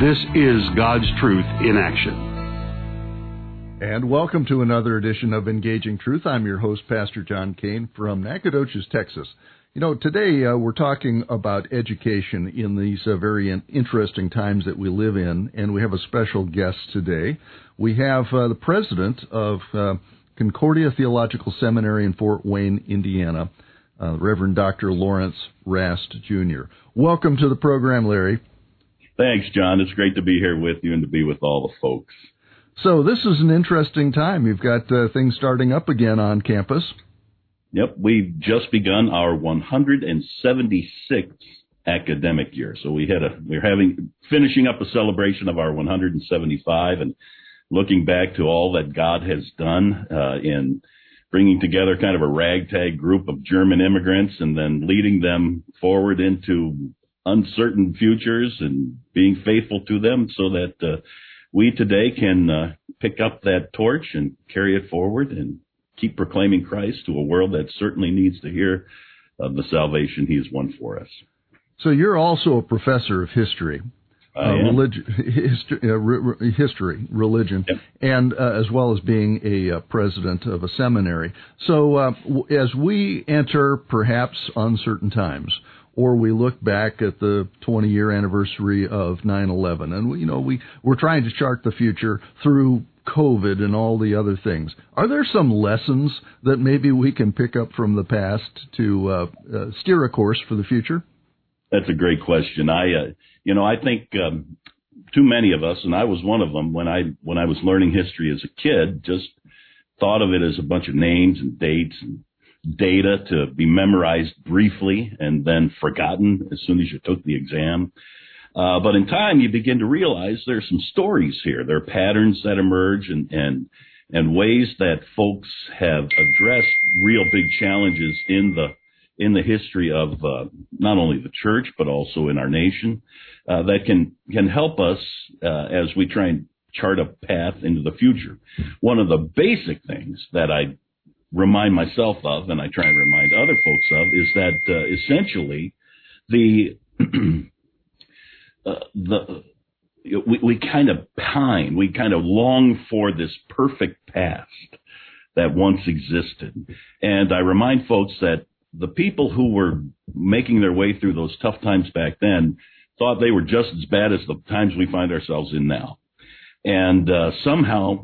This is God's Truth in Action. And welcome to another edition of Engaging Truth. I'm your host, Pastor John Kane from Nacogdoches, Texas. You know, today uh, we're talking about education in these uh, very interesting times that we live in, and we have a special guest today. We have uh, the president of uh, Concordia Theological Seminary in Fort Wayne, Indiana, uh, Reverend Dr. Lawrence Rast Jr. Welcome to the program, Larry. Thanks, John. It's great to be here with you and to be with all the folks. So this is an interesting time. You've got uh, things starting up again on campus. Yep, we've just begun our 176th academic year. So we had a we're having finishing up a celebration of our 175 and looking back to all that God has done uh, in bringing together kind of a ragtag group of German immigrants and then leading them forward into uncertain futures and being faithful to them so that uh, we today can uh, pick up that torch and carry it forward and keep proclaiming Christ to a world that certainly needs to hear of the salvation He has won for us. So you're also a professor of history. I am. Religi- history, uh, re- re- history, religion, Yep. and uh, as well as being a uh, president of a seminary. So, uh, w- as we enter perhaps uncertain times, or we look back at the 20 year anniversary of 9/11, and we, you know we we're trying to chart the future through COVID and all the other things. Are there some lessons that maybe we can pick up from the past to uh, uh, steer a course for the future? That's a great question. I, uh, you know, I think um, too many of us, and I was one of them when I when I was learning history as a kid, just thought of it as a bunch of names and dates and data to be memorized briefly and then forgotten as soon as you took the exam. Uh, but in time, you begin to realize there's some stories here. There are patterns that emerge and and and ways that folks have addressed real big challenges in the in the history of uh, not only the church but also in our nation uh, that can can help us uh, as we try and chart a path into the future. One of the basic things that I remind myself of, and I try and remind other folks of, is that uh, essentially the uh, the we, we kind of pine, we kind of long for this perfect past that once existed, and I remind folks that the people who were making their way through those tough times back then thought they were just as bad as the times we find ourselves in now. And uh, somehow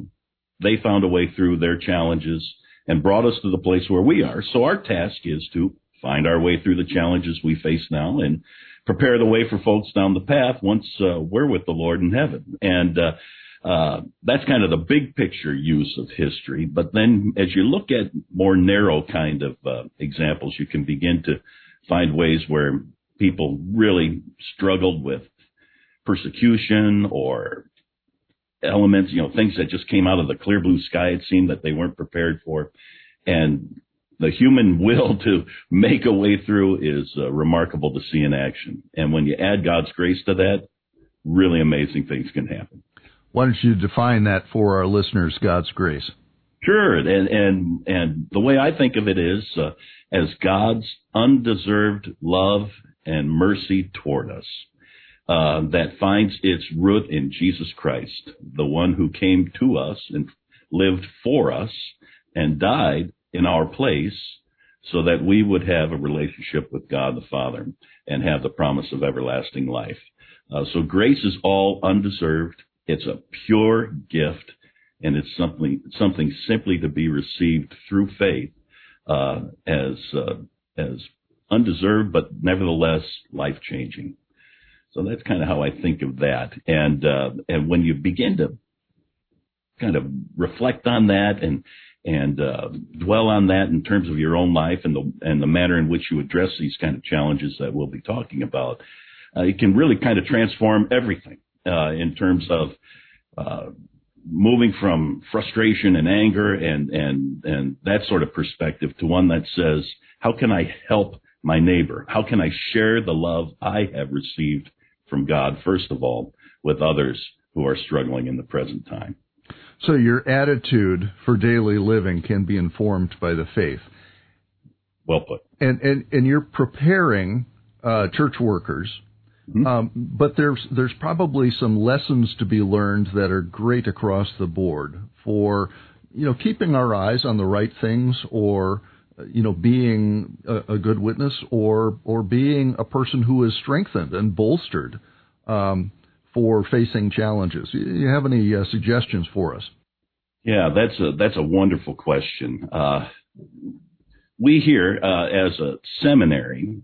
they found a way through their challenges and brought us to the place where we are. So our task is to find our way through the challenges we face now and prepare the way for folks down the path once uh, we're with the Lord in heaven. And uh, uh, that's kind of the big picture use of history. But then as you look at more narrow kind of uh, examples, you can begin to find ways where people really struggled with persecution or elements, you know, things that just came out of the clear blue sky, it seemed that they weren't prepared for. And the human will to make a way through is uh, remarkable to see in action. And when you add God's grace to that, really amazing things can happen. Why don't you define that for our listeners, God's grace? Sure, and and and the way I think of it is uh, as God's undeserved love and mercy toward us uh, that finds its root in Jesus Christ, the one who came to us and lived for us and died in our place, so that we would have a relationship with God the Father and have the promise of everlasting life. Uh, so grace is all undeserved. It's a pure gift, and it's something something simply to be received through faith uh, as uh, as undeserved, but nevertheless life changing. So that's kind of how I think of that. And uh, and when you begin to kind of reflect on that and and uh, dwell on that in terms of your own life and the and the manner in which you address these kind of challenges that we'll be talking about, uh, it can really kind of transform everything uh, in terms of uh, moving from frustration and anger and and and that sort of perspective to one that says, how can I help my neighbor? How can I share the love I have received from God first of all with others who are struggling in the present time? So your attitude for daily living can be informed by the faith. Well put. And and and you're preparing uh, church workers Mm-hmm. Um, but there's there's probably some lessons to be learned that are great across the board for you know keeping our eyes on the right things or you know being a, a good witness or or being a person who is strengthened and bolstered um, for facing challenges. You have any uh, suggestions for us? Yeah, that's a that's a wonderful question. Uh, we here uh, as a seminary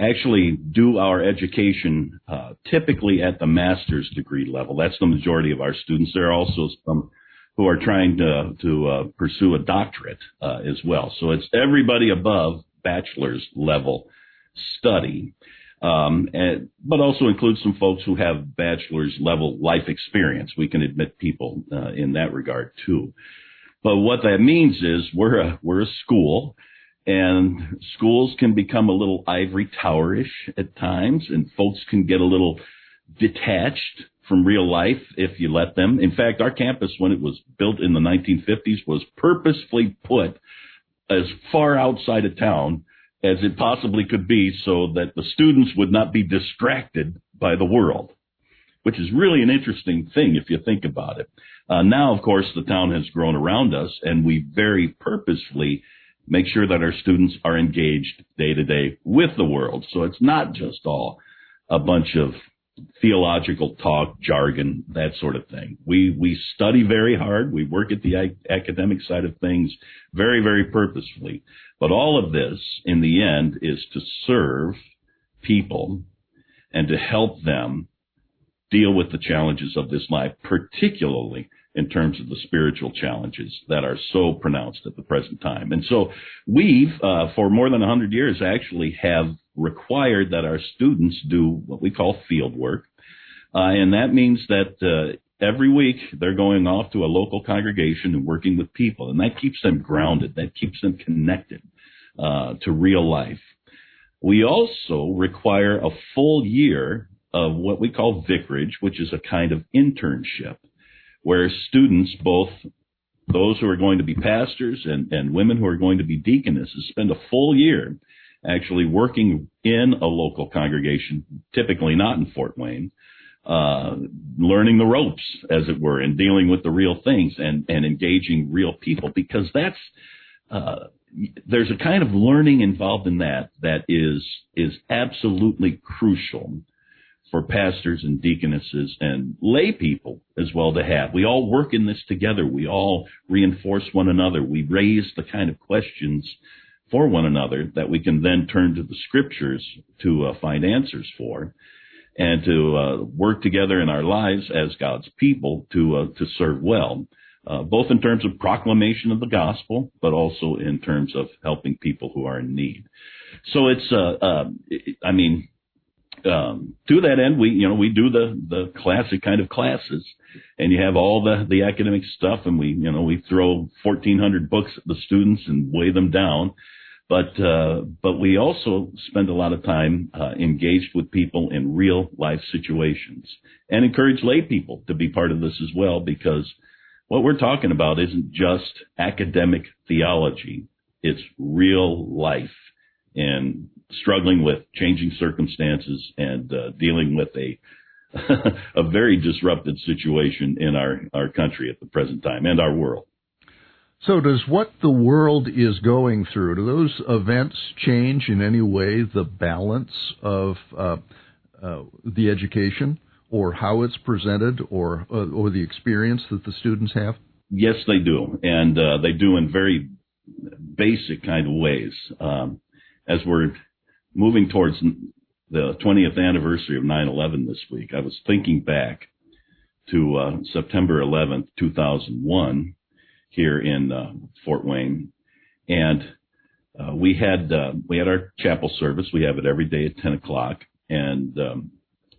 actually do our education uh, typically at the master's degree level. That's the majority of our students. There are also some who are trying to to uh, pursue a doctorate uh, as well. So it's everybody above bachelor's level study, um, and, but also includes some folks who have bachelor's level life experience. We can admit people uh, in that regard too. But what that means is we're a we're a school and schools can become a little ivory towerish at times and folks can get a little detached from real life if you let them. In fact, our campus when it was built in the 1950s was purposefully put as far outside of town as it possibly could be so that the students would not be distracted by the world, which is really an interesting thing if you think about it. Uh, now, of course, the town has grown around us and we very purposefully make sure that our students are engaged day to day with the world. So it's not just all a bunch of theological talk, jargon, that sort of thing. We, we study very hard. We work at the academic side of things very, very purposefully. But all of this in the end is to serve people and to help them deal with the challenges of this life, particularly in terms of the spiritual challenges that are so pronounced at the present time. And so we've, uh, for more than 100 years, actually have required that our students do what we call field work. Uh, and that means that uh, every week they're going off to a local congregation and working with people. And that keeps them grounded. That keeps them connected uh, to real life. We also require a full year of what we call vicarage, which is a kind of internship where students, both those who are going to be pastors and, and women who are going to be deaconesses, spend a full year actually working in a local congregation, typically not in Fort Wayne, uh, learning the ropes, as it were, and dealing with the real things and, and engaging real people because that's, uh, there's a kind of learning involved in that that is, is absolutely crucial for pastors and deaconesses and lay people as well to have. We all work in this together. We all reinforce one another. We raise the kind of questions for one another that we can then turn to the scriptures to uh, find answers for and to uh, work together in our lives as God's people to uh, to serve well, uh, both in terms of proclamation of the gospel, but also in terms of helping people who are in need. So it's, uh, uh, I mean, um, to that end, we you know we do the the classic kind of classes, and you have all the the academic stuff, and we you know we throw 1,400 books at the students and weigh them down, but uh, but we also spend a lot of time uh, engaged with people in real life situations, and encourage lay people to be part of this as well, because what we're talking about isn't just academic theology; it's real life and struggling with changing circumstances and uh, dealing with a a very disrupted situation in our our country at the present time and our world. So, does what the world is going through, do those events change in any way the balance of uh, uh, the education, or how it's presented, or uh, or the experience that the students have? Yes, they do, and uh, they do in very basic kind of ways. Um, as we're moving towards the 20th anniversary of 9/11 this week, I was thinking back to uh, September 11th, 2001, here in uh, Fort Wayne, and uh, we had uh, we had our chapel service. We have it every day at 10 o'clock, and um,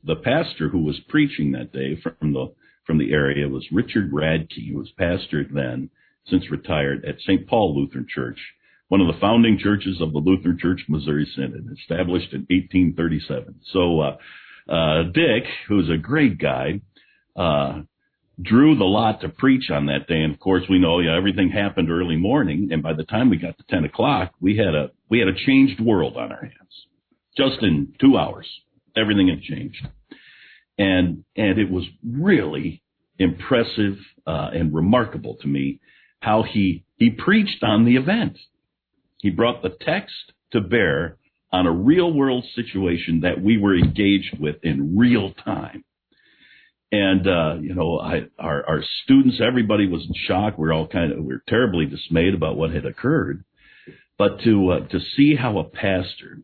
the pastor who was preaching that day from the from the area was Richard Radke, who was pastor then, since retired, at St. Paul Lutheran Church, one of the founding churches of the Lutheran Church Missouri Synod, established in 1837. So, uh, uh, Dick, who's a great guy, uh, drew the lot to preach on that day. And of course, we know yeah, everything happened early morning. And by the time we got to 10 o'clock, we had a, we had a changed world on our hands. Just in two hours, everything had changed. And, and it was really impressive, uh, and remarkable to me how he, he preached on the event. He brought the text to bear on a real world situation that we were engaged with in real time. And, uh, you know, I, our, our students, everybody was in shock. We are all kind of, we are terribly dismayed about what had occurred. But to, uh, to see how a pastor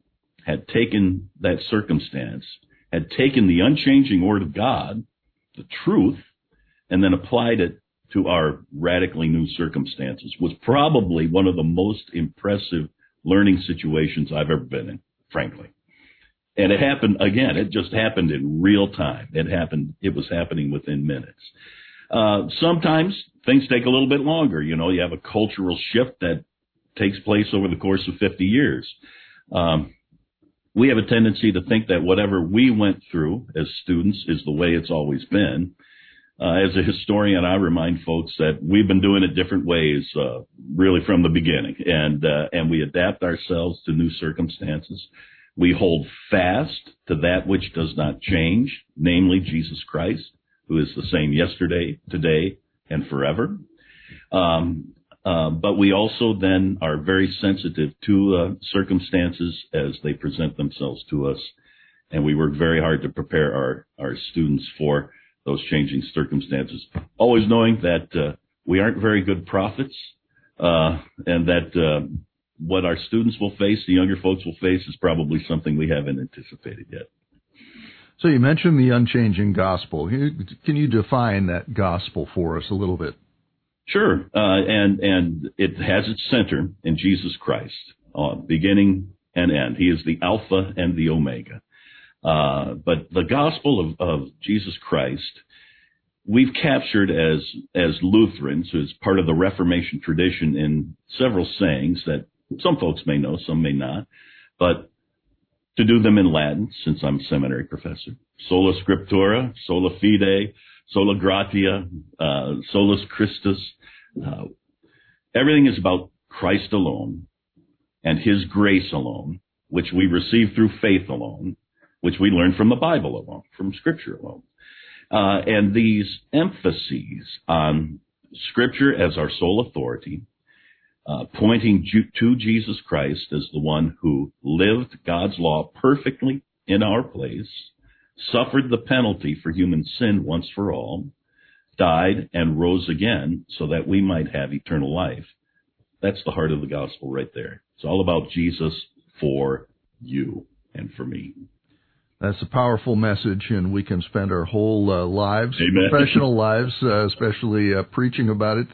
had taken that circumstance, had taken the unchanging word of God, the truth, and then applied it to our radically new circumstances was probably one of the most impressive learning situations I've ever been in, frankly. And it happened again. It just happened in real time. It happened. It was happening within minutes. Uh, sometimes things take a little bit longer. You know, you have a cultural shift that takes place over the course of 50 years. Um, we have a tendency to think that whatever we went through as students is the way it's always been. Uh, as a historian, I remind folks that we've been doing it different ways, uh, really from the beginning, and uh, and we adapt ourselves to new circumstances. We hold fast to that which does not change, namely Jesus Christ, who is the same yesterday, today, and forever. Um, uh, but we also then are very sensitive to uh, circumstances as they present themselves to us, and we work very hard to prepare our our students for those changing circumstances. Always knowing that uh, we aren't very good prophets, uh, and that uh, what our students will face, the younger folks will face, is probably something we haven't anticipated yet. So you mentioned the unchanging gospel. Can you define that gospel for us a little bit? Sure, uh, and and it has its center in Jesus Christ, uh, beginning and end. He is the Alpha and the Omega. Uh, but the gospel of, of Jesus Christ, we've captured as as Lutherans, as part of the Reformation tradition, in several sayings that some folks may know, some may not, but to do them in Latin, since I'm a seminary professor. Sola Scriptura, sola fide, sola gratia, uh, solus Christus. Uh, everything is about Christ alone and His grace alone, which we receive through faith alone, which we learn from the Bible alone, from Scripture alone. Uh, and these emphases on Scripture as our sole authority, uh, pointing to Jesus Christ as the one who lived God's law perfectly in our place, suffered the penalty for human sin once for all, died and rose again so that we might have eternal life. That's the heart of the gospel right there. It's all about Jesus for you and for me. That's a powerful message, and we can spend our whole uh, lives, Amen. professional lives, uh, especially uh, preaching about it,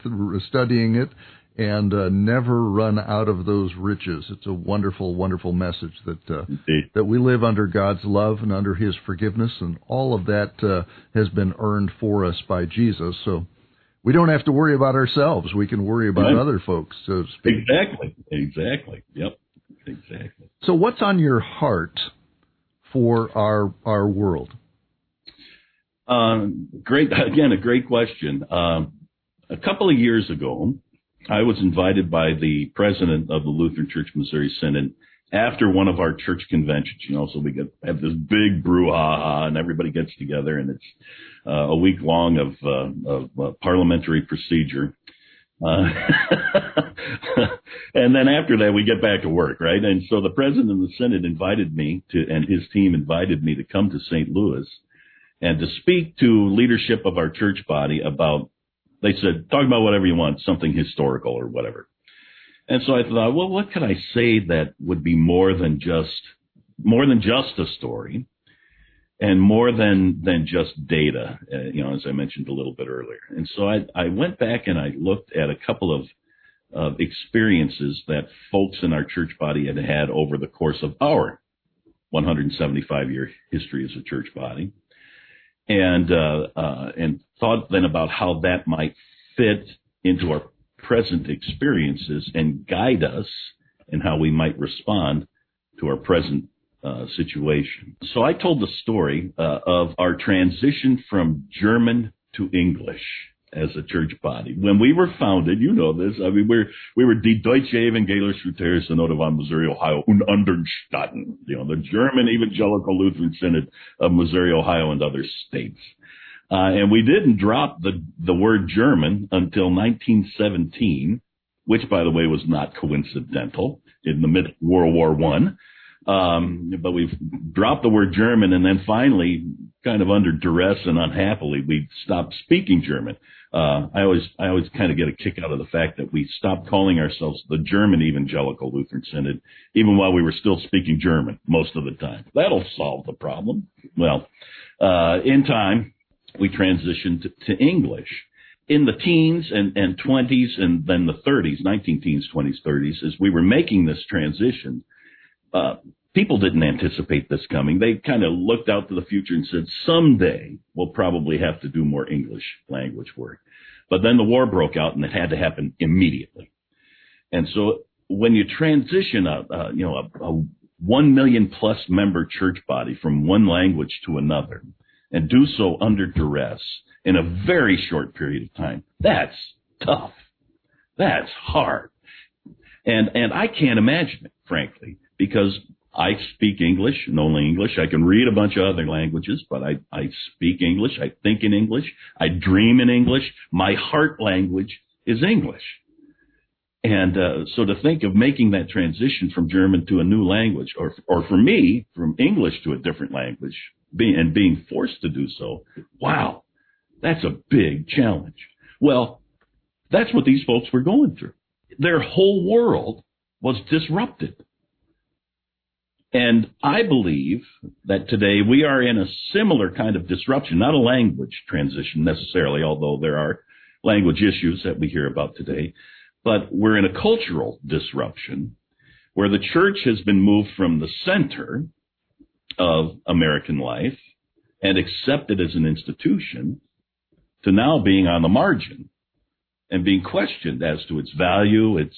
studying it, and uh, never run out of those riches. It's a wonderful, wonderful message that uh, that we live under God's love and under His forgiveness, and all of that uh, has been earned for us by Jesus. So we don't have to worry about ourselves. We can worry about right. other folks, so. Exactly. Exactly. Yep. Exactly. So, what's on your heart for our our world? Um, great, again, a great question. Um, a couple of years ago, I was invited by the president of the Lutheran Church Missouri Synod after one of our church conventions. You know, so we get have this big brouhaha, and everybody gets together, and it's uh, a week long of, uh, of uh, parliamentary procedure. Uh, and then after that, we get back to work, right? And so the president of the Synod invited me to, and his team invited me to come to St. Louis and to speak to leadership of our church body about, they said, talk about whatever you want, something historical or whatever. And so I thought, well, what could I say that would be more than just, more than just a story? and more than than just data, uh, you know, as I mentioned a little bit earlier. And so I, I went back and I looked at a couple of of experiences that folks in our church body had had over the course of our 175 year history as a church body. And uh, uh, and thought then about how that might fit into our present experiences and guide us in how we might respond to our present uh, situation. So I told the story uh, of our transition from German to English as a church body. When we were founded, you know this, I mean, we're, we were Die Deutsche Evangelische Lutherische Synod von Missouri, Ohio, und anderen Staaten, you know, the German Evangelical Lutheran Synod of Missouri, Ohio, and other states. Uh, and we didn't drop the, the word German until 1917, which by the way was not coincidental in the mid World War One. Um, but we've dropped the word German and then finally, kind of under duress and unhappily, we stopped speaking German. Uh, I always, I always kind of get a kick out of the fact that we stopped calling ourselves the German Evangelical Lutheran Synod, even while we were still speaking German most of the time. That'll solve the problem. Well, uh, in time, we transitioned to, to English. In the teens and, and 20s and then the 30s, 19 teens, 20s, 30s, as we were making this transition, uh, people didn't anticipate this coming. They kind of looked out to the future and said, someday we'll probably have to do more English language work. But then the war broke out and it had to happen immediately. And so when you transition a, you know, a, a one million plus member church body from one language to another and do so under duress in a very short period of time, that's tough. That's hard. And, and I can't imagine it, frankly because I speak English and only English. I can read a bunch of other languages, but I, I speak English. I think in English. I dream in English. My heart language is English. And uh, so to think of making that transition from German to a new language, or or for me from English to a different language, being and being forced to do so, wow, that's a big challenge. Well, that's what these folks were going through. Their whole world was disrupted. And I believe that today we are in a similar kind of disruption, not a language transition necessarily, although there are language issues that we hear about today, but we're in a cultural disruption where the church has been moved from the center of American life and accepted as an institution to now being on the margin and being questioned as to its value, its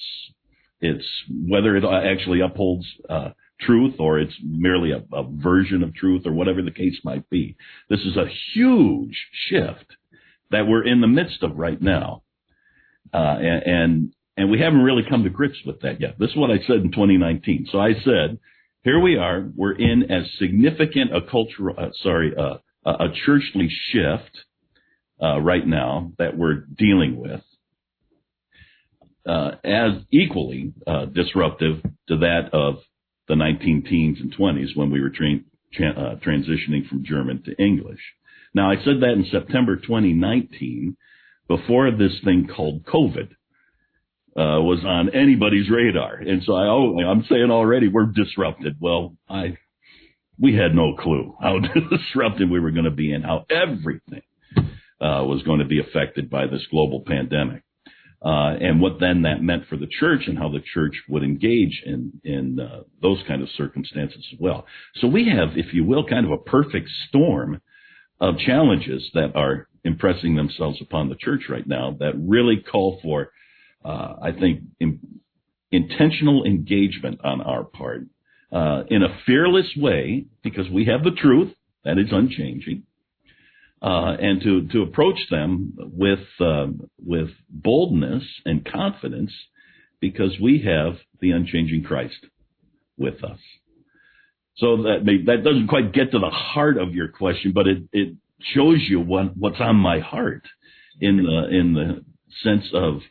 its whether it actually upholds uh, truth or it's merely a, a version of truth or whatever the case might be. This is a huge shift that we're in the midst of right now. Uh, and, and, we haven't really come to grips with that yet. This is what I said in 2019. So I said, here we are. We're in as significant a cultural, uh, sorry, uh, a churchly shift uh, right now that we're dealing with, uh, as equally uh, disruptive to that of the 19 teens and 20s when we were tra- tra- uh, transitioning from German to English. Now, I said that in September 2019 before this thing called COVID uh, was on anybody's radar. And so I, I'm saying already we're disrupted. Well, I, we had no clue how disrupted we were going to be and how everything uh, was going to be affected by this global pandemic uh, and what then that meant for the church and how the church would engage in in uh, those kind of circumstances as well. So we have, if you will, kind of a perfect storm of challenges that are impressing themselves upon the church right now that really call for, uh, I think, in, intentional engagement on our part uh, in a fearless way because we have the truth that is unchanging uh, and to to approach them with uh, with boldness and confidence, because we have the unchanging Christ with us. So that may, that doesn't quite get to the heart of your question, but it it shows you what what's on my heart in the in the sense of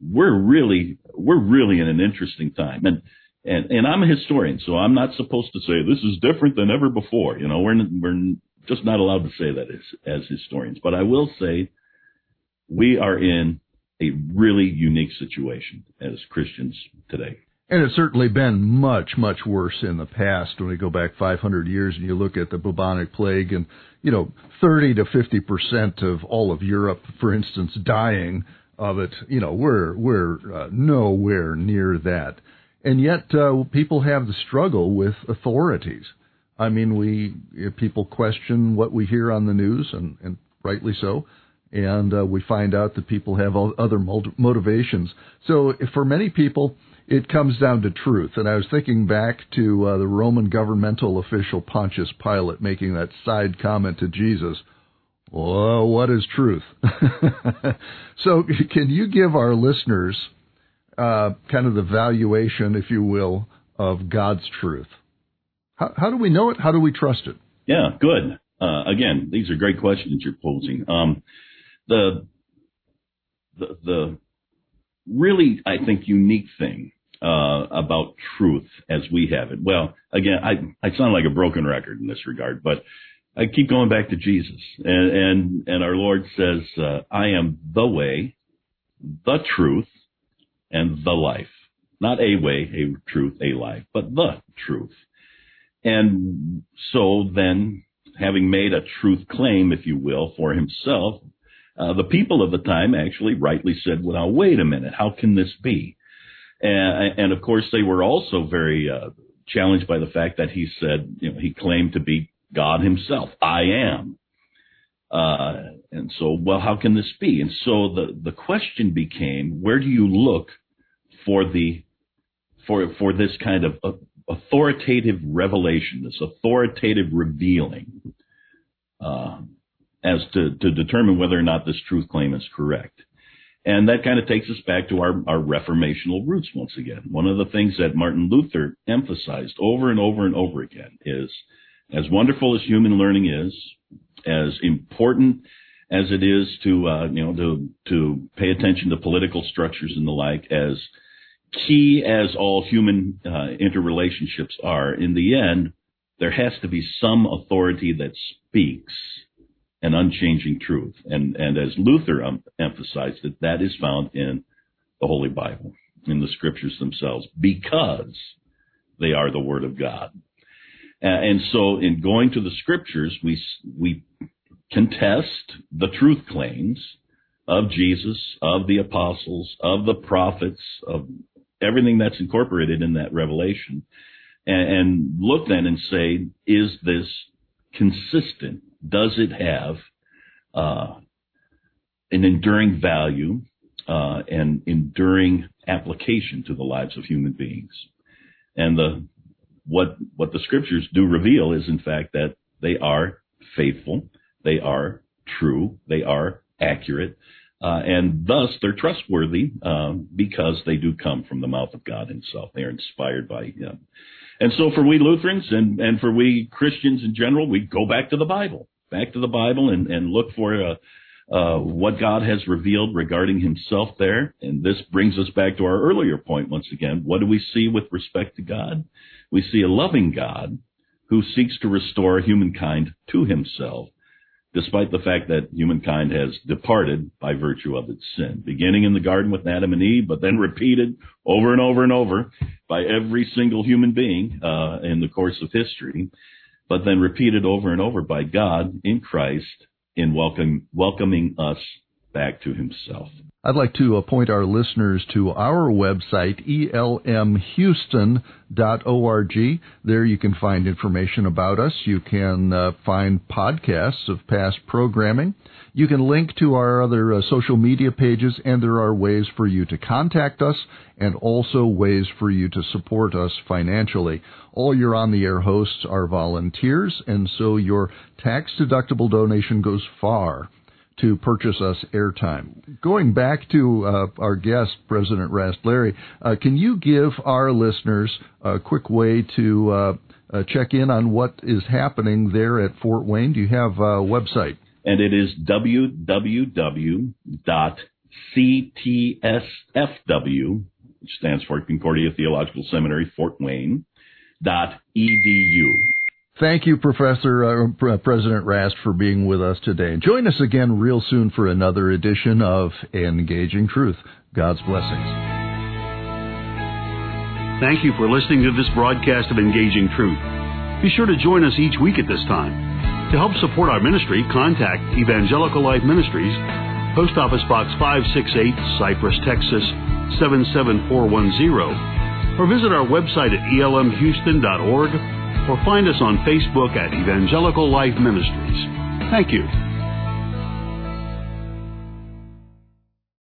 we're really we're really in an interesting time and and and I'm a historian, so I'm not supposed to say this is different than ever before. You know, we're we're just not allowed to say that as, as historians. But I will say we are in a really unique situation as Christians today. And it's certainly been much, much worse in the past when we go back 500 years and you look at the bubonic plague and, you know, 30 to 50% of all of Europe, for instance, dying of it. You know, we're, we're uh, nowhere near that. And yet, uh, people have the struggle with authorities I mean, we people question what we hear on the news, and, and rightly so. And uh, we find out that people have other motivations. So for many people, it comes down to truth. And I was thinking back to uh, the Roman governmental official Pontius Pilate making that side comment to Jesus. Well, what is truth? so, can you give our listeners uh, kind of the valuation, if you will, of God's truth? How, how do we know it? How do we trust it? Yeah, good. Uh, again, these are great questions you're posing. Um, the, the the really, I think, unique thing uh, about truth as we have it. Well, again, I I sound like a broken record in this regard, but I keep going back to Jesus, and and, and our Lord says, uh, "I am the way, the truth, and the life." Not a way, a truth, a life, but the truth. And so then, having made a truth claim, if you will, for himself, uh, the people of the time actually rightly said, well, now, wait a minute, how can this be? And, and of course, they were also very uh, challenged by the fact that he said, you know, he claimed to be God himself. I am. Uh, and so, well, how can this be? And so the, the question became, where do you look for the, for, for this kind of uh, authoritative revelation, this authoritative revealing, uh, as to, to determine whether or not this truth claim is correct. And that kind of takes us back to our, our reformational roots once again. One of the things that Martin Luther emphasized over and over and over again is as wonderful as human learning is, as important as it is to, uh, you know, to, to pay attention to political structures and the like, as key as all human uh, interrelationships are, in the end, there has to be some authority that speaks an unchanging truth. And, and as Luther um, emphasized it, that is found in the Holy Bible, in the scriptures themselves, because they are the Word of God. and so in going to the scriptures, we, we contest the truth claims of Jesus, of the apostles, of the prophets, of everything that's incorporated in that revelation and, and look then and say, is this consistent? Does it have uh, an enduring value uh, and enduring application to the lives of human beings? And the what what the scriptures do reveal is, in fact, that they are faithful, they are true, they are accurate, uh, and thus they're trustworthy um, because they do come from the mouth of God Himself. They are inspired by Him. And so for we Lutherans and, and for we Christians in general, we go back to the Bible, back to the Bible and, and look for uh, uh, what God has revealed regarding Himself there. And this brings us back to our earlier point once again. What do we see with respect to God? We see a loving God who seeks to restore humankind to Himself despite the fact that humankind has departed by virtue of its sin, beginning in the garden with Adam and Eve, but then repeated over and over and over by every single human being uh, in the course of history, but then repeated over and over by God in Christ in welcome, welcoming us back to himself. I'd like to point our listeners to our website, elmhouston.org. There you can find information about us. You can uh, find podcasts of past programming. You can link to our other uh, social media pages, and there are ways for you to contact us and also ways for you to support us financially. All your on the air hosts are volunteers, and so your tax deductible donation goes far to purchase us airtime. Going back to uh, our guest, President Rast, Larry, uh, can you give our listeners a quick way to uh, uh, check in on what is happening there at Fort Wayne? Do you have a website? And it is www.ctsfw, which stands for Concordia Theological Seminary, Fort Wayne, dot edu. Thank you, Professor uh, President Rast, for being with us today. And join us again real soon for another edition of Engaging Truth. God's blessings. Thank you for listening to this broadcast of Engaging Truth. Be sure to join us each week at this time. To help support our ministry, contact Evangelical Life Ministries, Post Office Box 568, Cypress, Texas 77410, or visit our website at elmhouston.org or find us on Facebook at Evangelical Life Ministries. Thank you.